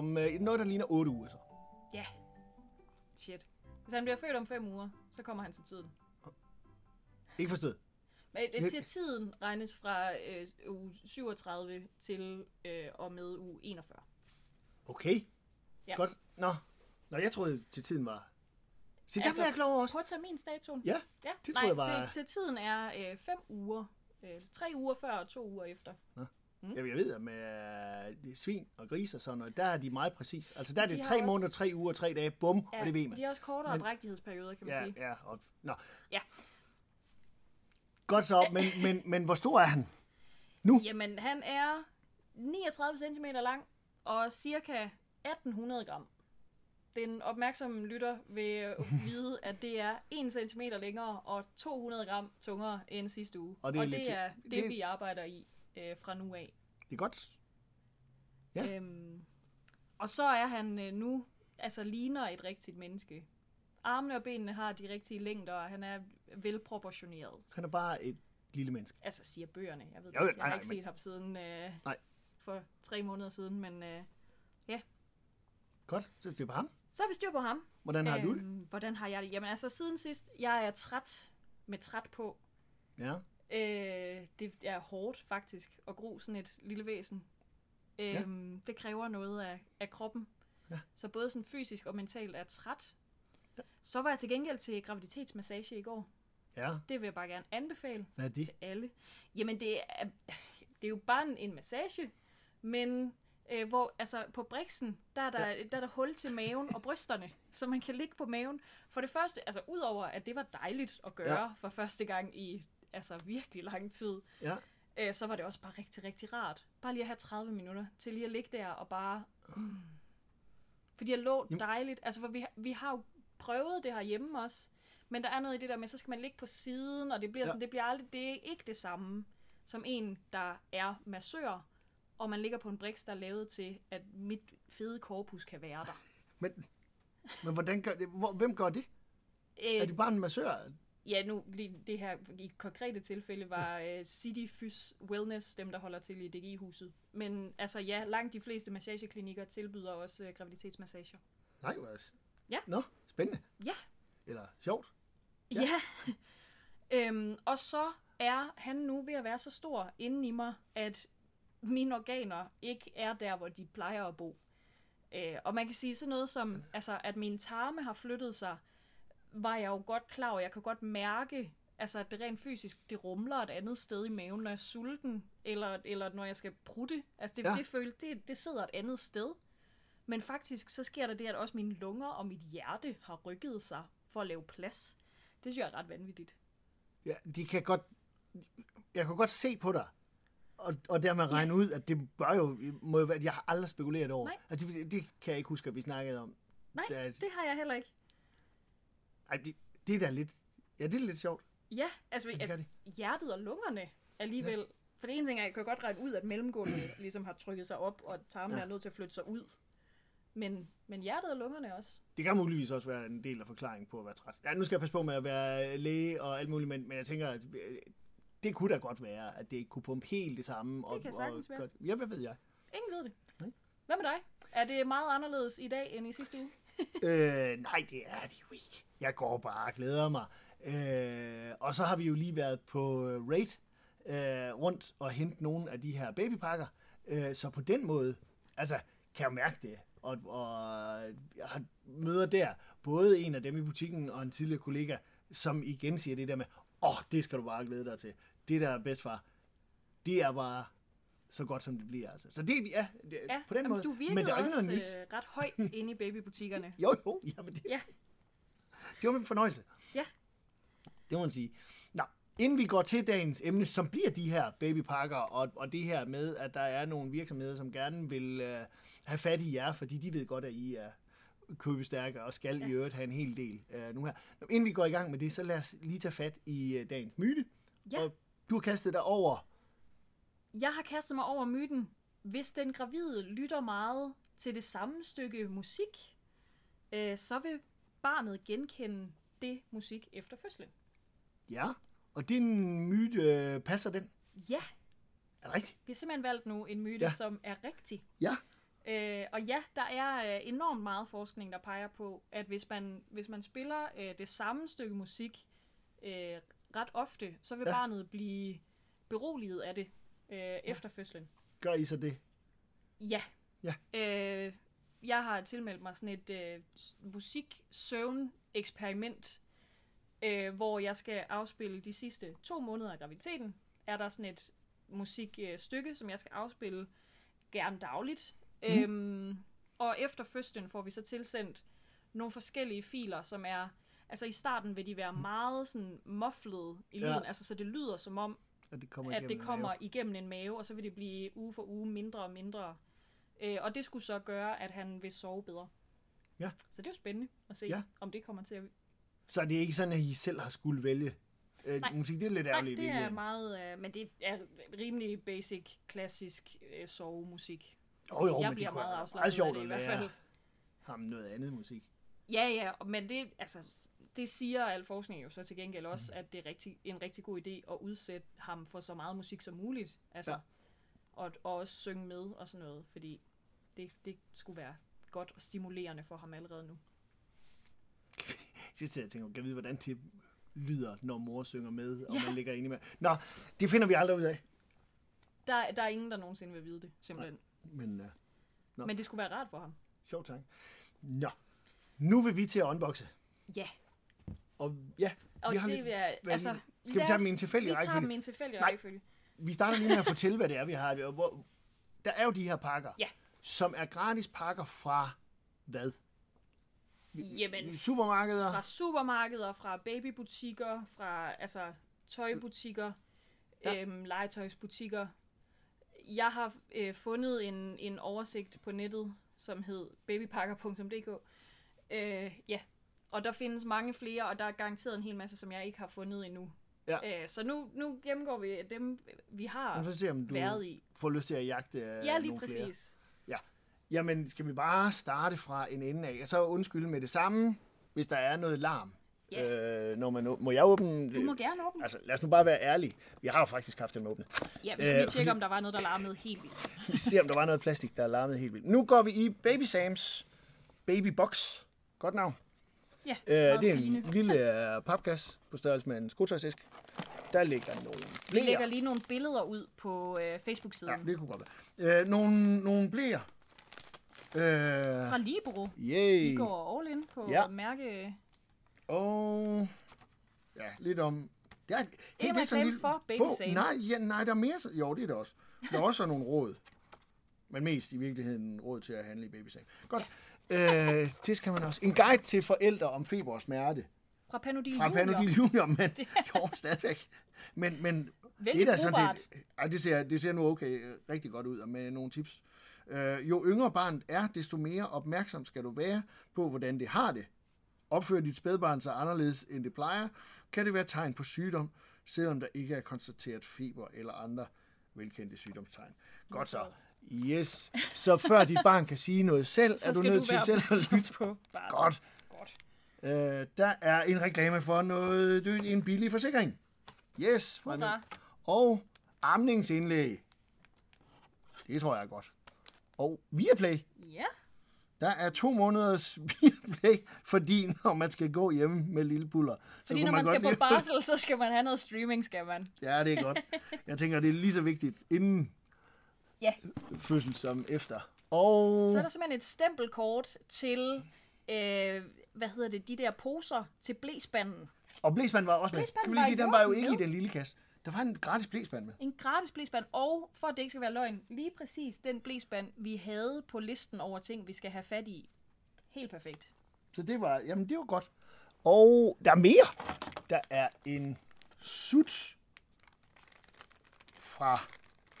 om øh, noget, der ligner 8 uger så. Ja. Shit. Hvis han bliver født om fem uger, så kommer han til tiden. Ikke forstået? Men øh, til tiden regnes fra øh, uge 37 til øh, og med uge 41. Okay. Ja. Godt. Nå. Nå, jeg troede til tiden var... Se, der Altså, blev jeg klog også. På terminstatuen? Ja, Ja, det nej, troede jeg var- til, til tiden er øh, fem uger. Øh, tre uger før og to uger efter. Jeg, jeg ved, at med øh, svin og gris og sådan noget, der er de meget præcis. Altså, der er De det tre også- måneder, tre uger, tre dage, bum, Ja, og det ved man. De har også kortere Men- drægtighedsperioder, kan man Ja, sige. ja. Og, nå. Ja. Godt så, men, men, men hvor stor er han? Nu? Jamen, han er 39 cm lang og cirka 1800 gram. Den opmærksomme lytter vil vide, at det er 1 cm længere og 200 gram tungere end sidste uge. Og det er lidt- det er det, det- vi arbejder i øh, fra nu af. Det er godt. Ja. Øhm, og så er han øh, nu, altså ligner et rigtigt menneske. Armene og benene har de rigtige længder, og han er velproportioneret. Han er bare et lille menneske. Altså, siger bøgerne. Jeg ved Jo, ikke, jeg nej, har nej, ikke men- set ham siden øh, Nej. for tre måneder siden, men øh, Godt, så det er på ham. så har vi styr på ham. Hvordan har du det? Øhm, Hvordan har jeg det? Jamen altså, siden sidst, jeg er træt med træt på. Ja. Øh, det er hårdt faktisk at gro sådan et lille væsen. Øhm, Det kræver noget af, af kroppen. Ja. Så både sådan fysisk og mentalt er jeg træt. Så var jeg til gengæld til graviditetsmassage i går. Ja, Det vil jeg bare gerne anbefale hvad er det? til alle. Jamen, det er, det er jo bare en, en massage, men øh, hvor, altså, på briksen, der er der, ja. der er der hul til maven og brysterne, så man kan ligge på maven. For det første, altså udover at det var dejligt at gøre Ja. ja. for første gang i altså virkelig lang tid, Ja. øh, så var det også bare rigtig, rigtig rart. Bare lige at have 30 minutter til lige at ligge der og bare... Mm. Fordi jeg lå dejligt. Altså, for vi, vi har jo prøvet det her hjemme også. Men der er noget i det der med, så skal man ligge på siden, og det bliver Ja. sådan, det bliver aldrig, det er ikke det samme som en, der er massør, og man ligger på en briks, der er lavet til, at mit fede korpus kan være der. Men, men hvordan gør det? Hvor, hvem gør det? Er Øh, det bare en massør? Ja, nu lige det her i konkrete tilfælde var uh, City Fys Wellness, dem der holder til i DGI-huset. Men altså ja, langt de fleste massageklinikker tilbyder også uh, graviditetsmassager. Nej, hvor er det- Ja. Nå, spændende. Ja, Eller sjovt. ja. ja. øhm, og så er han nu ved at være så stor inden i mig, at mine organer ikke er der, hvor de plejer at bo. Øh, og man kan sige sådan noget som, altså, at min tarme har flyttet sig, var jeg jo godt klar over. Jeg kan godt mærke, altså, at det rent fysisk, det rumler et andet sted i maven, når jeg er sulten, eller, eller når jeg skal prutte. Altså, det, Ja. ja. det, føles, det, det sidder et andet sted. Men faktisk, så sker der det, at også mine lunger og mit hjerte har rykket sig for at lave plads. Det synes jeg er ret vanvittigt. Ja, de kan godt... Jeg kan godt se på dig, og, og dermed regne ud, at det bør jo... Må jo være, jeg har aldrig spekuleret over. Nej. Altså, det, det kan jeg ikke huske, at vi snakkede om. Nej, er- det har jeg heller ikke. Ej, det, det er da lidt... Ja, det er lidt sjovt. Ja, altså det at de. hjertet og lungerne alligevel... Ja. For det ene ting er, at jeg kan godt regne ud, at mellemgulvet ligesom har trykket sig op, og at tarmen Ja. er nødt til at flytte sig ud. Men, men hjertet og lungerne også. Det kan muligvis også være en del af forklaringen på at være træt. Ja, nu skal jeg passe på med at være læge og alt muligt, men, men jeg tænker, at øh, det kunne da godt være, at det ikke kunne pumpe helt det samme. og, kan sagtens og, være. Ja, hvad ved jeg? Ingen ved det. Nej. Hvad med dig? Er det meget anderledes i dag end i sidste uge? øh, nej, det er det jo ikke. Jeg går bare og glæder mig. Øh, og så har vi jo lige været på øh, Raid øh, rundt og hente nogle af de her babypakker. Øh, så på den måde, altså, kan jeg mærke det. Og, og jeg har møder der både en af dem i butikken og en tidligere kollega, som igen siger det der med, åh, oh, det skal du bare glæde dig til. Det der er bedst far, det er bare så godt, som det bliver. Altså. Så det, ja, det, Ja, på den jamen, måde. du virkede Men der er ikke også noget nyt. øh, ret høj inde i babybutikkerne. Jo, jo, jamen det, Ja, det var min fornøjelse. ja. Det må man sige. Nå, inden vi går til dagens emne, som bliver de her babypakker, og, og det her med, at der er nogle virksomheder, som gerne vil øh, have fat i jer, fordi de ved godt, at I er købestærke og skal ja. i øvrigt have en hel del øh, nu her. Nå, inden vi går i gang med det, så lad os lige tage fat i øh, dagens myte. Ja. Og du har kastet dig over... Jeg har kastet mig over myten. Hvis den gravide lytter meget til det samme stykke musik, øh, så vil barnet genkende det musik efter fødslen. Ja, og din myte, øh, passer den? Ja, Er det rigtigt? Vi har simpelthen valgt nu en myte, Ja. som er rigtig. Ja. Øh, og ja, der er øh, enormt meget forskning, der peger på, at hvis man, hvis man spiller øh, det samme stykke musik øh, ret ofte, så vil Ja. ja. barnet blive beroliget af det øh, efter fødslen. Gør I så det? Ja. Ja. Øh, jeg har tilmeldt mig sådan et øh, musik-søvn-eksperiment, øh, hvor jeg skal afspille de sidste to måneder af graviditeten. Er der sådan et musikstykke, som jeg skal afspille gerne dagligt. Mm. Øhm, og efter fødslen får vi så tilsendt nogle forskellige filer, som er... Altså i starten vil de være meget sådan mufflede i lyden, ja. altså så det lyder som om, At det kommer at det igennem kommer mave? igennem en mave, og så vil det blive uge for uge mindre og mindre. Øh, og det skulle så gøre, at han vil sove bedre. Ja. Så det er jo spændende at se, Ja. om det kommer til at... Så det er ikke sådan, at I selv har skulle vælge øh, Nej. musik? Det er lidt Nej, ærgerligt. det ikke? er meget... Øh, men det er rimelig basic, klassisk øh, sovemusik. Jo, jo, men jeg det bliver meget afslappet meget sjovt af det i hvert fald. Ham noget andet musik. Ja, ja, men det, altså, det siger al forskning jo så til gengæld også, at det er rigtig, en rigtig god idé at udsætte ham for så meget musik som muligt. Altså, ja. og, og også synge med og sådan noget, fordi det, det skulle være godt og stimulerende for ham allerede nu. Jeg sidder og tænker, kan jeg vide, hvordan det lyder, når mor synger med, og man ligger inde med. Nå, det finder vi aldrig ud af. Der, der er ingen, der nogensinde vil vide det, simpelthen. Men uh. Men det skulle være rart for ham. sjov tanke. Nå, nu vil vi til at unboxe. Ja, Og ja, og vi har det vil jeg, altså... Skal vi tage dem i en tilfældig Vi tager rækkefølge? dem i en tilfældig Nej. rækkefølge. vi starter lige med at fortælle, hvad det er, vi har. Der er jo de her pakker, Ja. Som er gratis pakker fra hvad? Jamen, Supermarkeder? fra supermarkeder, fra babybutikker, fra altså tøjbutikker, Ja. øhm, legetøjsbutikker. Jeg har øh, fundet en, en oversigt på nettet, som hed babypakker.dk. Øh, ja, og der findes mange flere, og der er garanteret en hel masse, som jeg ikke har fundet endnu. Ja. Øh, så nu, nu gennemgår vi dem, vi har os se, om du været i. får lyst til at jagte øh, Ja, lige nogle flere. Præcis. Jamen, skal vi bare starte fra en ende af, og så undskylde med det samme, hvis der er noget larm. Ja. Øh, når man, må jeg åbne? Du må gerne åbne. Altså, lad os nu bare være ærlige. Vi har jo faktisk haft dem åbne. Ja, vi skal øh, lige tjekke, fordi- om der var noget, der larmede helt vildt. Vi ser, om der var noget plastik, der larmede helt vildt. Nu går vi i Baby Sams Baby Box. Godt navn. Ja, Øh, det er en sigende. lille øh, papkasse på størrelse med en skotøjsæsk. Der ligger nogle Vi blæer. lægger lige nogle billeder ud på øh, Facebook-siden. Ja, det kunne godt være. Øh, nogle, nogle blæer. Øh, Fra Libero. yay. De går all in på Ja. mærke... Og ja, lidt om... Ja, hey, en det er sådan en lille for Baby. Nej, ja, nej, der er mere. Jo, det er der også. Der er også nogle råd. Men mest i virkeligheden råd til at handle i Baby. Godt. Ja. Øh, det skal man også. En guide til forældre om feber og smerte. Fra Panodil Fra Junior. Panodil Junior, men jo, stadigvæk. Men, men Vældig det er da sådan set, ej, det, ser, det ser nu okay, rigtig godt ud og med nogle tips. Øh, jo yngre barnet er, desto mere opmærksom skal du være på, hvordan det har det. Opfører dit spædbarn sig anderledes, end det plejer, kan det være tegn på sygdom, selvom der ikke er konstateret feber eller andre velkendte sygdomstegn. Godt så. Yes. Så før dit barn kan sige noget selv, Så er du nødt du til selv at lytte. på barnet. Godt. Øh, der er en reklame for noget, en billig forsikring. Yes. fra den. Og amningsindlæg. Det tror jeg er godt. Og Viaplay. Ja, Der er to måneders Viaplay for din, når man skal gå hjemme med lille puller. Så fordi når man skal godt på barsel, så skal man have noget streaming, skal man. Ja, det er godt. Jeg tænker, det er lige så vigtigt inden Ja, fødsel som efter. Og så er der simpelthen et stempelkort til, øh, hvad hedder det, de der poser til blæspanden. Og blæsmand var også med. Skal vi lige sige, den var jo ikke jo. i den lille kasse. Der var en gratis blæsmand med. En gratis blæspand, og for at det ikke skal være løgn, lige præcis den blæspand, vi havde på listen over ting, vi skal have fat i. Helt perfekt. Så det var, jamen det var godt. Og der er mere. Der er en sut fra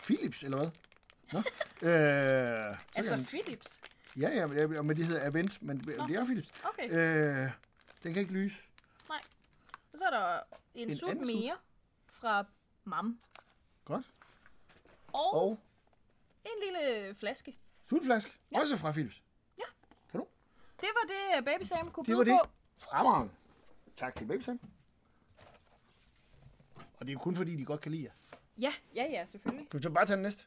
Philips, eller hvad? Nå. øh, så Altså kan, Philips. Ja, ja, men- men det hedder Avent, men det er Philips. Okay, Øh, den kan ikke lyse. nej. Og så er der en, En sut mere fra Mam. Godt. Og, Og en lille flaske. sutflaske, ja. også fra Philips. Det var det, Baby Sam kunne Det byde var det. på. Fremragende. Tak til Baby Sam. Og det er jo kun fordi, de godt kan lide jer. Ja, ja, ja, selvfølgelig. Du kan bare tage den næste.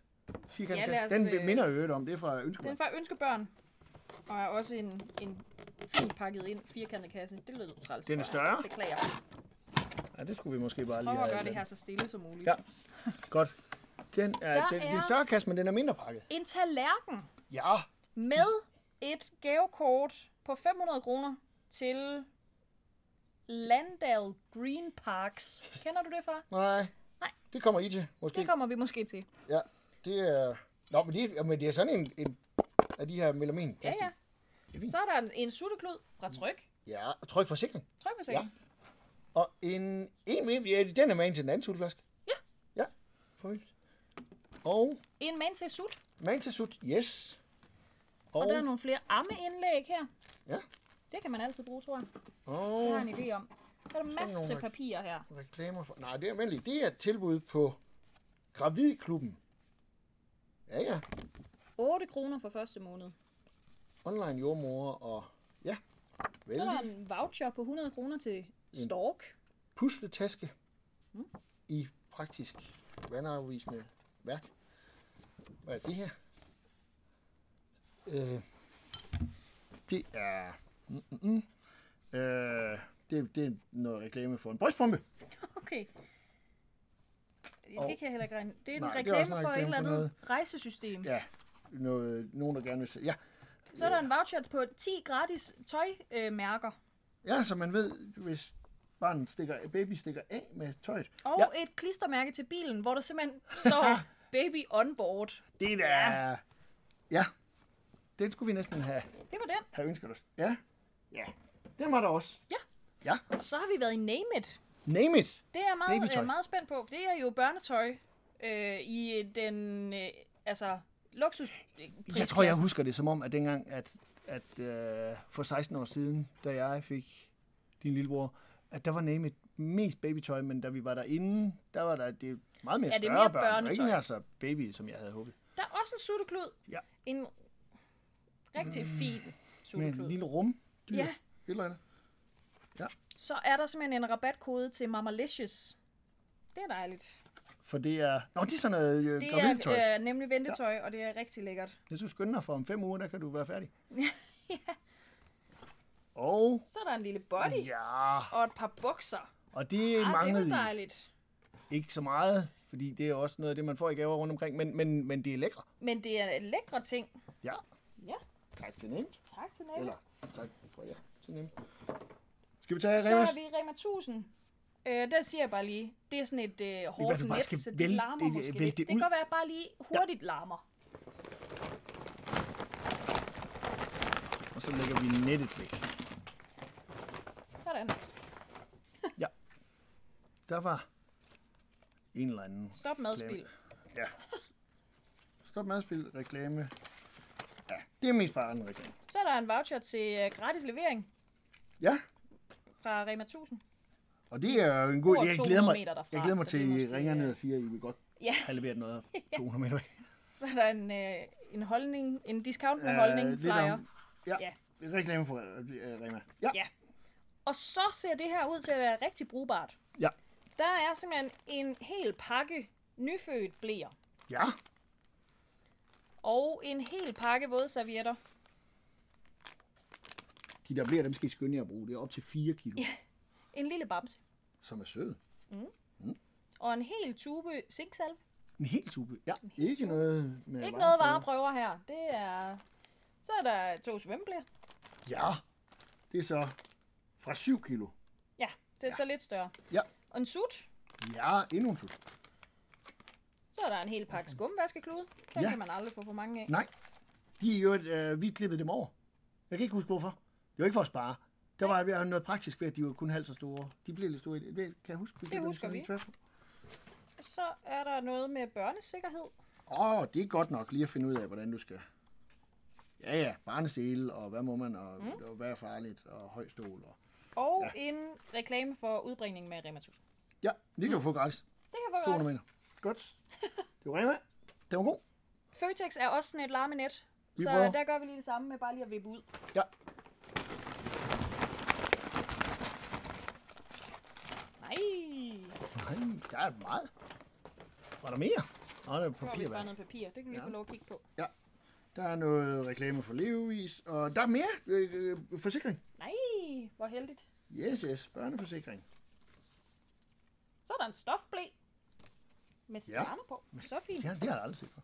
Firkantet Ja, os, Den øh, minder øvrigt om, det er fra Den er Ønskebørn. fra Ønskebørn. Og er også en, en fint pakket ind firkantet kasse. Det lyder træls. Den er større. Beklager. Ja, det skulle vi måske bare lige Prøv have. at gøre det her så stille som muligt. Ja, godt. Den er, Der den, er en er- større kasse, men den er mindre pakket. En tallerken Ja, med et gavekort på 500 kroner til Landal Green Parks. Kender du det fra? nej. Nej. Det kommer I til, måske. Det kommer vi måske til. Ja, det er... Nå, men det, er- men det er sådan en, en af de her melamin Ja, ja. Så er der en, en sutteklud fra Tryk. Ja, tryk forsikring. Tryk for Ja. Og en, en med, ja, den er med ind til den anden sultflaske. Ja. Ja, forhøjt. Og En man til sut. Mantasut, yes. Og, Og der er nogle flere ammeindlæg her. ja, Det kan man altid bruge, tror jeg. Det og har jeg en idé om. Så er der masse nogle- papirer her. reklamer for... Nej, det er venligt. Det er et tilbud på Gravidklubben. Ja, ja. 8 kroner for første måned. Online jordmor og... Ja, Så er der vældig en voucher på 100 kroner til Stork. pusletaske Mm. i praktisk vandafvisende værk. Hvad er det her? Øh, det er... Mm, mm, mm. Øh, det, det er noget reklame for en brystpumpe. Okay. Og- Det kan jeg heller ikke. Det er en Nej, er reklame også en for et eller andet rejsesystem. Ja, noget, nogen, der gerne vil se. Ja, Så er der en voucher på 10 gratis tøjmærker. ja, så man ved, hvis barnet stikker, baby stikker af med tøjet. Og ja, et klistermærke til bilen, hvor der simpelthen står baby on board. det er da... Ja. ja, den skulle vi næsten have, Det var den. have ønsket os. Ja, ja, den var der også. Ja. Ja, Og så har vi været i Name It. Name it. Det er jeg meget, Babytøj. øh, meget spændt på, for det er jo børnetøj øh, i den, øh, altså, luksus Jeg tror, jeg husker det som om, at dengang, at, at øh, for 16 år siden, da jeg fik din lillebror, at der var name it mest babytøj, men da vi var derinde, der var der det meget mere Ja, det er større mere børn. Var ikke nær så baby, som jeg havde håbet. Der er også en sutteklud. Ja. En rigtig fin Med sutteklud. en lille rum. Dyr, Ja. Et eller andet. Så er der simpelthen en rabatkode til Mamalicious. Det er dejligt. For det er... Nå, det er sådan noget øh, Det er øh, nemlig ventetøj, ja. og det er rigtig lækkert. Jeg synes, skynd dig for om fem uger, der kan du være færdig. Og... Så er der en lille body Ja, og et par bukser. og det Ah, det manglede var I. dejligt. ikke så meget, fordi det er også noget af det, man får i gaver rundt omkring, men, men, men det er lækre. Men det er lækre ting. Ja, Ja, tak til nemt. tak til Nelle. Eller tak for ja, til nemt. Skal vi tage Så Remas? er vi Rema 1000. Øh, der siger jeg bare lige, det er sådan et øh, hårdt net, skal så det larmer det- måske lidt. det Det kan godt være, at bare lige hurtigt ja. larmer. Og så lægger vi nettet væk. Sådan. Ja. Der var en eller anden Stop madspil. Ja. Stop madspil, reklame. Ja, det er mest bare en reklame. Så er der en voucher til øh, gratis levering Ja, fra Rema 1000. og det er jo en god... Jeg 200 glæder mig, derfra, jeg glæder mig til, at I ringer ned øh, og siger, at I vil godt Ja, have leveret noget 200 meter væk. så er der en, øh, en holdning, en discount med Øh, holdning flyer. om- Ja, Ja. reklame for uh, Rema. Ja. Ja. Og så ser det her ud til at være rigtig brugbart. Ja. Der er simpelthen en hel pakke nyfødt blæer. Ja. Og en hel pakke våde servietter. De der bliver, dem skal I skynde jer at bruge. Det er op til 4 kilo, Ja. En lille bamse. som er søde. Og en hel tube zinksalve. En helt tube. Ja, ikke noget med Ikke noget vareprøver. her. Det er... Så er der to svømmeblæer. Ja, det er så fra 7 kilo. Ja, det er ja. så lidt større. Ja. Og en sut. Ja, endnu en tube. Så er der en hel pakke skumvaskeklude. Den Ja. kan man aldrig få for mange af. Nej, de er jo, øh, vi klippede dem over. Jeg kan ikke huske hvorfor. Det var ikke for at spare. Der var var noget praktisk ved, at de var kun halvt så store. De blev lidt store. det. Kan jeg huske? klippede dem husker vi. Så er der noget med børnesikkerhed. Åh, oh, det er godt nok lige at finde ud af, hvordan du skal... Ja, ja, barnesele, og hvad må man, og, mm. og hvad er farligt, og høj stol. Og... Og Ja. ja. en reklame for udbringning med Rema 1000. Ja, det kan du få gratis. Det kan få 200 gratis. Godt. Det var Rema. Den var god. Føtex er også sådan et larmenet. Vi Så prøver. der gør vi lige det samme med bare lige at vippe ud. Ja. Nej, der er meget. Var der mere? Nå, det er Nu har vi papir. bare noget papir. Det kan vi Ja. få lov at kigge på. Der er noget reklame for levevis, og der er mere øh, øh, forsikring. Nej, hvor heldigt. Yes, yes, børneforsikring. Så er der en stofblæ med stjerner på. Så fint. Har, det har jeg aldrig set før.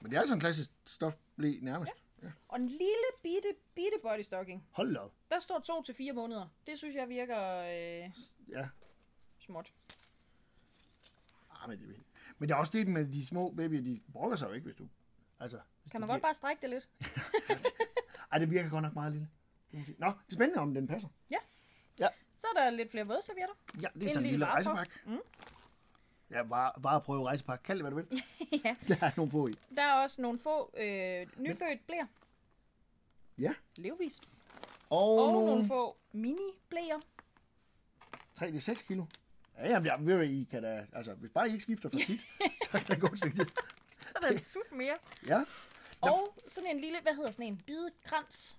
Men det er altså en klassisk stofblæ nærmest. Ja. Og en lille bitte, bitte bodystocking. Hold da. Der står to til fire måneder. Det synes jeg virker øh, Ja. småt. Men, det, er- men det er også det med de små babyer, de brokker sig jo ikke, hvis du... Altså, hvis Kan man godt bare strække det lidt? Ej, det virker godt nok meget lille. Nå, det er spændende, om den passer. Så er der lidt flere vådservietter. Ja, det er En sådan en lille rejsepakke. Mm. Ja, bare, bare prøve rejsepakke. Kald det, hvad du vil. ja. Der er nogle få i. Der er også nogle få øh, nyfødt blæer. Ja. Levevis. Og, Og og nogle nogle få mini-blæer. 3-6 kilo. Ja, jamen, jeg ved, I kan da... Altså, hvis bare I ikke skifter for tit, så kan det gå stykke tid. Så er der en sut mere. Ja. Nå. Og sådan en lille, hvad hedder sådan en, bidekrans.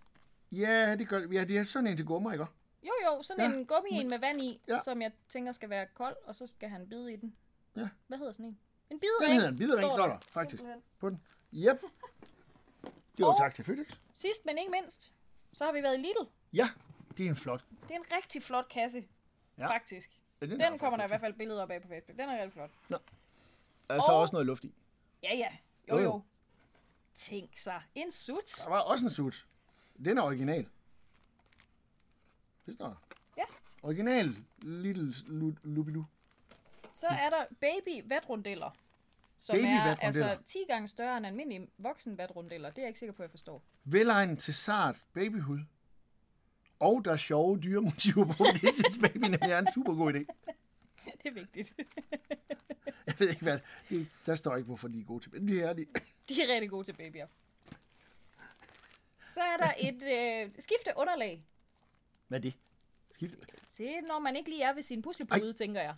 Ja, det gør Ja, det er sådan en til gummer, ikke? Jo, jo, sådan Ja. en gummi en med vand i, Ja. som jeg tænker skal være kold, og så skal han bide i den. Ja. Hvad hedder sådan en? En Den bidering. hedder en bidering, står der, faktisk. simpelthen. På den. Yep. Det var Og- tak til Føtex. Sidst, men ikke mindst, så har vi været i Lidl. Ja, det er en flot. Det er en rigtig flot kasse, ja. faktisk. Ja, Den, den kommer der i hvert fald billeder op af på Facebook. Den er rigtig flot. Der er så Og- også noget luft i. Ja, ja. Jo, Jo, jo. Tænk sig. En sut. Der var også en sut. Den er original. Det står der. Ja. Original Little Lu- Lubilu. Så er der baby vatrundeller. Som Baby er altså 10 gange større end almindelige voksen vatrundeller. Det er jeg ikke sikker på, at jeg forstår. Velegnet til sart babyhud. Og der er sjove dyremotiver på. Det synes baby nemlig er en super god idé. det er vigtigt. Jeg ved ikke, hvad... Det, der står ikke, hvorfor de er gode til. Men det er de. De er rigtig gode til babyer. Så er der et øh, skifte underlag Hvad er det? Skift. til, når man ikke lige er ved sin puslepude, tænker jeg.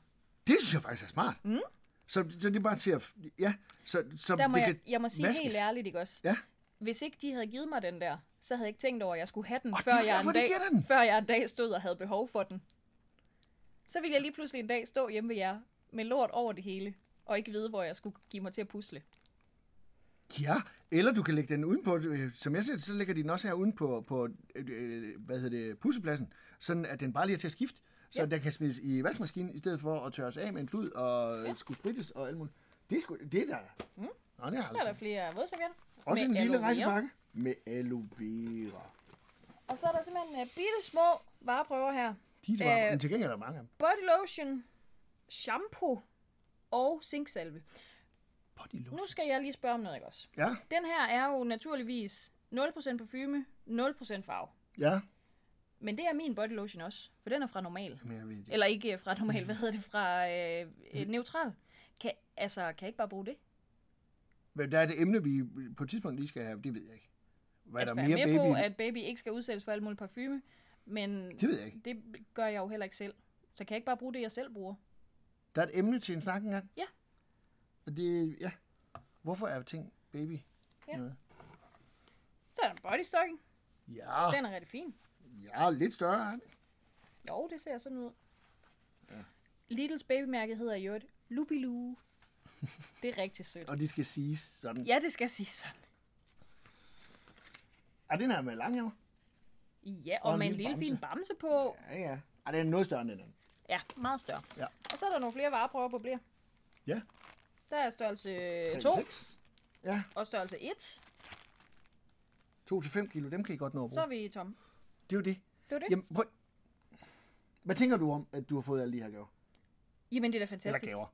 Det synes jeg faktisk er smart. Mm. Så, så det er bare til at... Ja, så, så Der må det jeg, kan jeg må sige vaskes. helt ærligt, ikke også? Ja. Hvis ikke de havde givet mig den der, så havde jeg ikke tænkt over, at jeg skulle have den, Og før, jeg en dag, den. før jeg en dag stod og havde behov for den. Så ville jeg lige pludselig en dag stå hjemme ved jer med lort over det hele, og ikke vide, hvor jeg skulle give mig til at pusle. Ja, eller du kan lægge den uden på, øh, som jeg ser det, så lægger de den også her uden på, på øh, øh, hvad hedder det, pussepladsen, sådan at den bare lige er til at skifte, så Ja. den kan smides i vaskemaskinen, i stedet for at tørres af med en klud og ja. skulle sprittes og alt muligt. Det er, sgu, det er der. Mm. Nå, det har Så er der flere vådservietter. Også med en lille rejsepakke med aloe vera. Og så er der simpelthen uh, bitte små vareprøver her. De er bare, Øh, men til gengæld er der mange af dem. Body lotion, shampoo og zinksalve. Body lotion. Nu skal jeg lige spørge om noget, ikke også? Ja, Den her er jo naturligvis 0% parfume, 0% farve. ja. Men det er min body lotion også, for den er fra normal. Men jeg ved det. Eller ikke fra normal, hvad hedder det, fra øh, øh, neutral. Kan, altså, kan jeg ikke bare bruge det? Men der er det emne, vi på et tidspunkt lige skal have, det ved jeg ikke. Hvad Altså, der jeg er er mere baby? på, at baby ikke skal udsættes for alt muligt parfume, men Det ved jeg ikke. det gør jeg jo heller ikke selv. Så kan jeg ikke bare bruge det, jeg selv bruger? Der er et emne til en snak engang. Ja. Det, ja. Hvorfor er ting baby? Ja. Noget? Så er der body stocking. Ja, Den er rigtig fin. ja, lidt større. er. Jo, det ser sådan ud. Ja. Lidls babymærke hedder jo et Lubilu. Det er rigtig sødt. Og de skal siges sådan. Ja, det skal sige sådan. Er den her med langhammer? Ja, Og og med en lille lille fin bamse på. Ja, ja. Er den noget større end den anden? Ja, meget større. Ja. Og så er der nogle flere vareprøver på blære. Ja. Der er størrelse 2 6. Ja, og størrelse 1. 2-5 kilo, dem kan I godt nå at Så bruge. er vi tom. Det er jo det. Det var det. Jamen, prøv. Hvad tænker du om, at du har fået alle de her gaver? Jamen, det er da Eller fantastisk. gaver.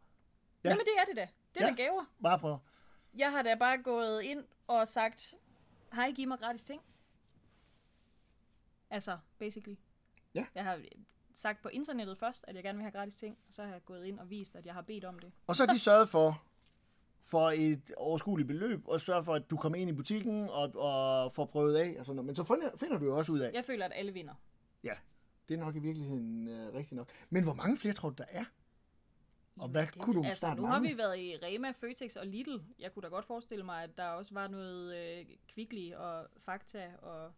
Ja. Ja. Jamen, det er det da. Det er Ja. da gaver. Bare prøv. Jeg har da bare gået ind og sagt, hej, giv mig gratis ting. Altså, basically. Ja. Jeg har sagt på internettet først, at jeg gerne vil have gratis ting, og så har jeg gået ind og vist, at jeg har bedt om det. Og så har de sørget for, for et overskueligt beløb, og sørge for, at du kommer ind i butikken og, og får prøvet af. Og sådan noget. Men så finder, finder du jo også ud af, Jeg føler, at alle vinder. ja, det er nok i virkeligheden øh, rigtigt nok. Men hvor mange flere tror du, der er? Og hvad Det- kunne du altså, nu har vi været i Rema, Føtex og Lidl. Jeg kunne da godt forestille mig, at der også var noget øh, Kvickly og Fakta og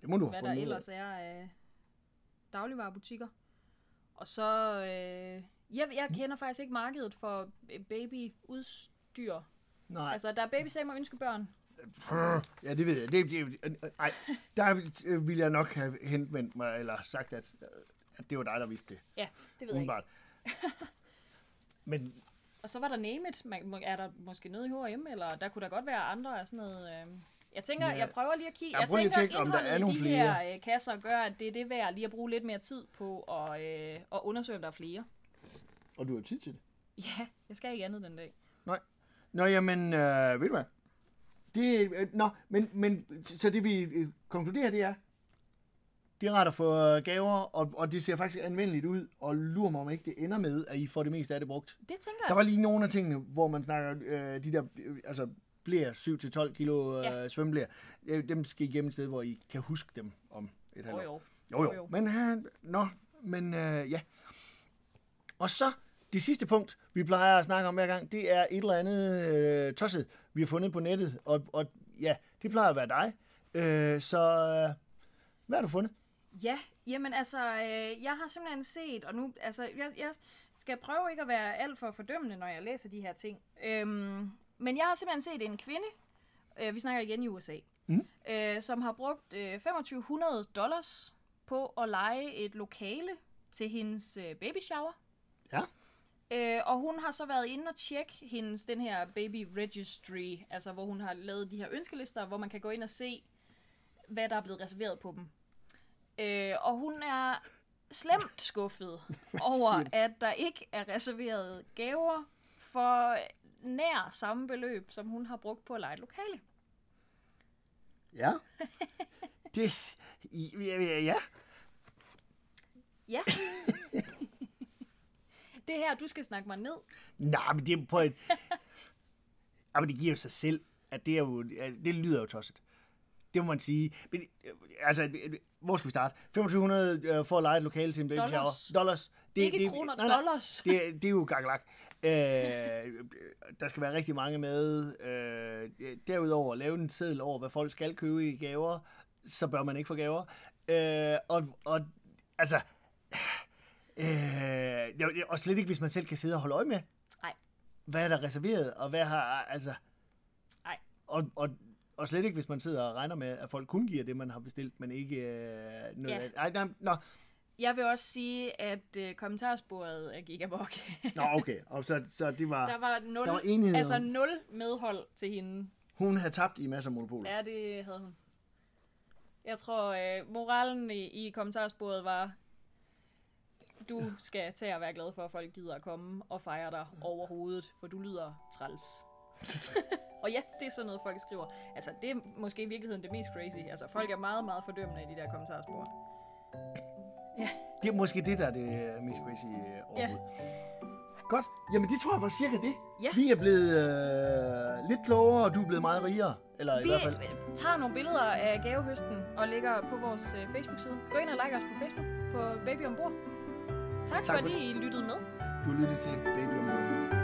Det må du hvad der ud af. ellers er af dagligvarerbutikker. Og så, øh, Jeg, jeg kender faktisk ikke markedet for øh, babyudstyr. Nej, Altså, der er babysamer og ønskebørn. ja, det ved jeg. Det, det, nej, der øh, ville jeg nok have henvendt mig, eller sagt, at, at det var dig, der vidste det. Ja, det ved jeg ikke. Men Og så var der Name It. Man, er der måske noget i H&M, eller der kunne der godt være andre af sådan noget... Øh... Jeg tænker, Ja. jeg prøver lige at kigge. Jeg at tænker, tjekke, om der er nogle de flere. her øh, kasser gør, at det er det værd lige at bruge lidt mere tid på at, øh, at undersøge, om der er flere. Og du har tid til det? Ja, jeg skal ikke andet den dag. Nej. Nå, jamen, øh, ved du hvad? Det, øh, nå, men, men, så det vi øh, konkluderer, det er, er rart at få øh, gaver, og, og det ser faktisk anvendeligt ud, og lurer mig om ikke det ender med, at I får det meste af det brugt. Det tænker Der jeg. var lige nogle af tingene, hvor man snakker, øh, de der, øh, altså, blære 7-12 kilo øh, Ja. øh, dem skal I gemme et sted, hvor I kan huske dem om et halvt år. jo. Jo, Jo, jo. jo. Men, øh, nå, men øh, ja. Og så, det sidste punkt, vi plejer at snakke om hver gang, det er et eller andet øh, tosset, vi har fundet på nettet. Og, og ja, det plejer at være dig. Øh, så øh, hvad har du fundet? Ja, jamen altså, øh, jeg har simpelthen set, og nu, altså, jeg, jeg skal prøve ikke at være alt for fordømmende, når jeg læser de her ting. Øhm, men jeg har simpelthen set en kvinde, øh, vi snakker igen i USA, Mm. øh, som har brugt øh, 2500 dollars på at lege et lokale til hendes øh, baby shower. Ja. Øh, og hun har så været inde og tjekke hendes, den her baby registry, altså hvor hun har lavet de her ønskelister, hvor man kan gå ind og se, hvad der er blevet reserveret på dem. Øh, og hun er slemt skuffet over, at der ikke er reserveret gaver for nær samme beløb, som hun har brugt på at lege et lokale. Ja. det, ja, ja, ja. Ja. det her, du skal snakke mig ned. Nej, men det er på et... ja, men det giver jo sig selv, at det er jo... Det lyder jo tosset. Det må man sige. Men, øh, altså, øh, hvor skal vi starte? 2500 øh, for at lege et lokale til en baby Dollars. Dollars. Det, ikke kroner, nej, nej, dollars. Det, det er jo gakkelak. Øh, der skal være rigtig mange med. Øh, derudover lave en seddel over, hvad folk skal købe i gaver. Så bør man ikke få gaver. Øh, og, og altså... Øh, og slet ikke, hvis man selv kan sidde og holde øje med. Nej. Hvad er der reserveret, og hvad har... Altså, Nej. og, og, og slet ikke, hvis man sidder og regner med, at folk kun giver det, man har bestilt, men ikke øh, noget Ja. af... Ej, nej, nå, Jeg vil også sige, at øh, kommentarsporet er gigabok. nå, okay. Og så, så det var... der var nul, Der var enighed altså nul medhold til hende. Hun havde tabt i masser af monopoler. Ja, det havde hun. Jeg tror, øh, moralen i, i kommentarsporet var, du skal tage at være glad for, at folk gider at komme og fejre dig over hovedet, for du lyder træls. og ja, det er sådan noget, folk skriver. Altså, det er måske i virkeligheden det mest crazy. Altså, folk er meget, meget fordømmende i de der kommentarspor. Det er måske det, der er det øh, mest crazy øh, overhovedet. Godt. Jamen, det tror jeg var cirka det. Ja. Vi er blevet øh, lidt klogere, og du er blevet meget rigere. Eller i Vi hvert fald... øh, tager nogle billeder af gavehøsten og lægger på vores øh, Facebook-side. Gå ind og like os på Facebook på Baby Ombord. Tak, Tak tak for fordi I lyttede med. Du lyttede til Baby om Morgenen.